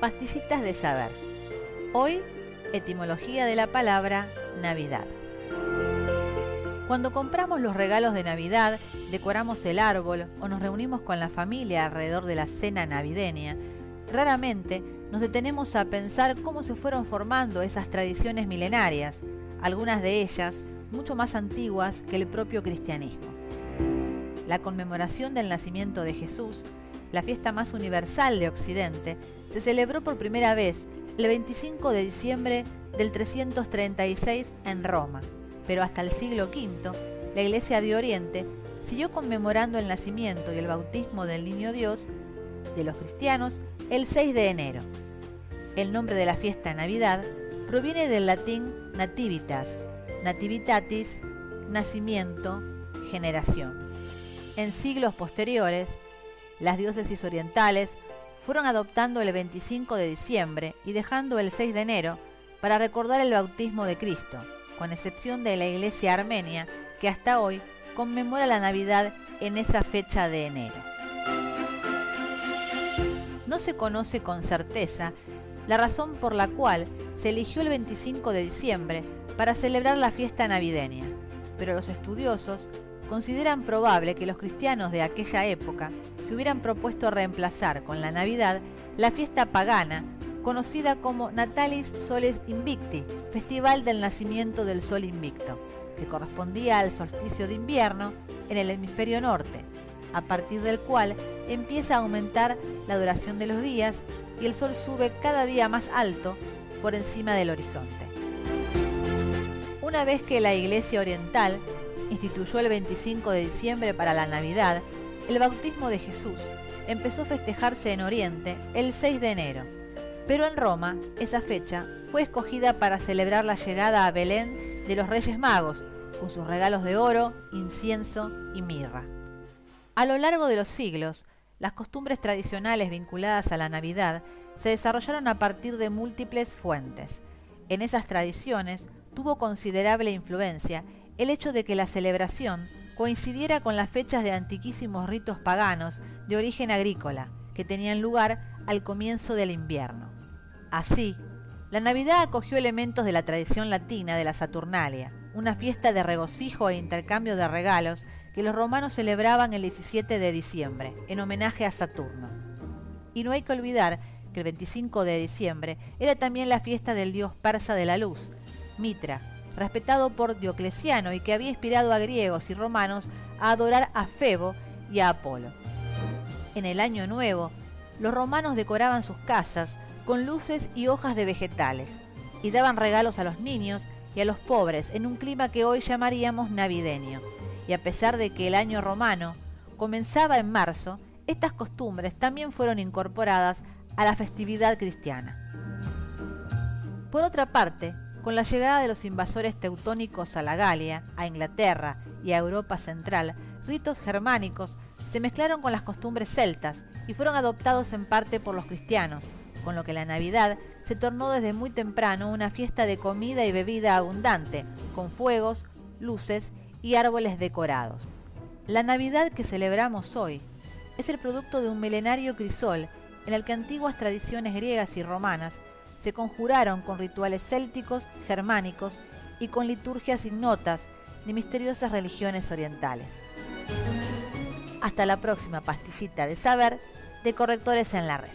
Pastillitas de saber. Hoy, etimología de la palabra Navidad. Cuando compramos los regalos de Navidad, decoramos el árbol o nos reunimos con la familia alrededor de la cena navideña, raramente nos detenemos a pensar cómo se fueron formando esas tradiciones milenarias, algunas de ellas mucho más antiguas que el propio cristianismo. La conmemoración del nacimiento de Jesús, la fiesta más universal de Occidente, se celebró por primera vez el 25 de diciembre del 336 en Roma, pero hasta el siglo V, la Iglesia de Oriente siguió conmemorando el nacimiento y el bautismo del Niño Dios de los cristianos el 6 de enero. El nombre de la fiesta Navidad proviene del latín nativitas, nativitatis, nacimiento, generación. En siglos posteriores, las diócesis orientales fueron adoptando el 25 de diciembre y dejando el 6 de enero para recordar el bautismo de Cristo, con excepción de la iglesia armenia que hasta hoy conmemora la Navidad en esa fecha de enero. No se conoce con certeza la razón por la cual se eligió el 25 de diciembre para celebrar la fiesta navideña, pero los estudiosos consideran probable que los cristianos de aquella época se hubieran propuesto reemplazar con la Navidad la fiesta pagana conocida como Natalis Soles Invicti, Festival del Nacimiento del Sol Invicto, que correspondía al solsticio de invierno en el hemisferio norte, a partir del cual empieza a aumentar la duración de los días y el sol sube cada día más alto por encima del horizonte. Una vez que la Iglesia Oriental instituyó el 25 de diciembre para la Navidad, el bautismo de Jesús empezó a festejarse en Oriente el 6 de enero, pero en Roma esa fecha fue escogida para celebrar la llegada a Belén de los Reyes Magos, con sus regalos de oro, incienso y mirra. A lo largo de los siglos, las costumbres tradicionales vinculadas a la Navidad se desarrollaron a partir de múltiples fuentes. En esas tradiciones tuvo considerable influencia el hecho de que la celebración coincidiera con las fechas de antiquísimos ritos paganos de origen agrícola, que tenían lugar al comienzo del invierno. Así, la Navidad acogió elementos de la tradición latina de la Saturnalia, una fiesta de regocijo e intercambio de regalos que los romanos celebraban el 17 de diciembre, en homenaje a Saturno. Y no hay que olvidar que el 25 de diciembre era también la fiesta del dios persa de la luz, Mitra, respetado por Diocleciano y que había inspirado a griegos y romanos a adorar a Febo y a Apolo. En el Año Nuevo, los romanos decoraban sus casas con luces y hojas de vegetales y daban regalos a los niños y a los pobres en un clima que hoy llamaríamos navideño. Y a pesar de que el año romano comenzaba en marzo, estas costumbres también fueron incorporadas a la festividad cristiana. Por otra parte, con la llegada de los invasores teutónicos a la Galia, a Inglaterra y a Europa Central, ritos germánicos se mezclaron con las costumbres celtas y fueron adoptados en parte por los cristianos, con lo que la Navidad se tornó desde muy temprano una fiesta de comida y bebida abundante, con fuegos, luces y árboles decorados. La Navidad que celebramos hoy es el producto de un milenario crisol en el que antiguas tradiciones griegas y romanas se conjuraron con rituales célticos, germánicos y con liturgias ignotas de misteriosas religiones orientales. Hasta la próxima pastillita de saber de correctores en la red.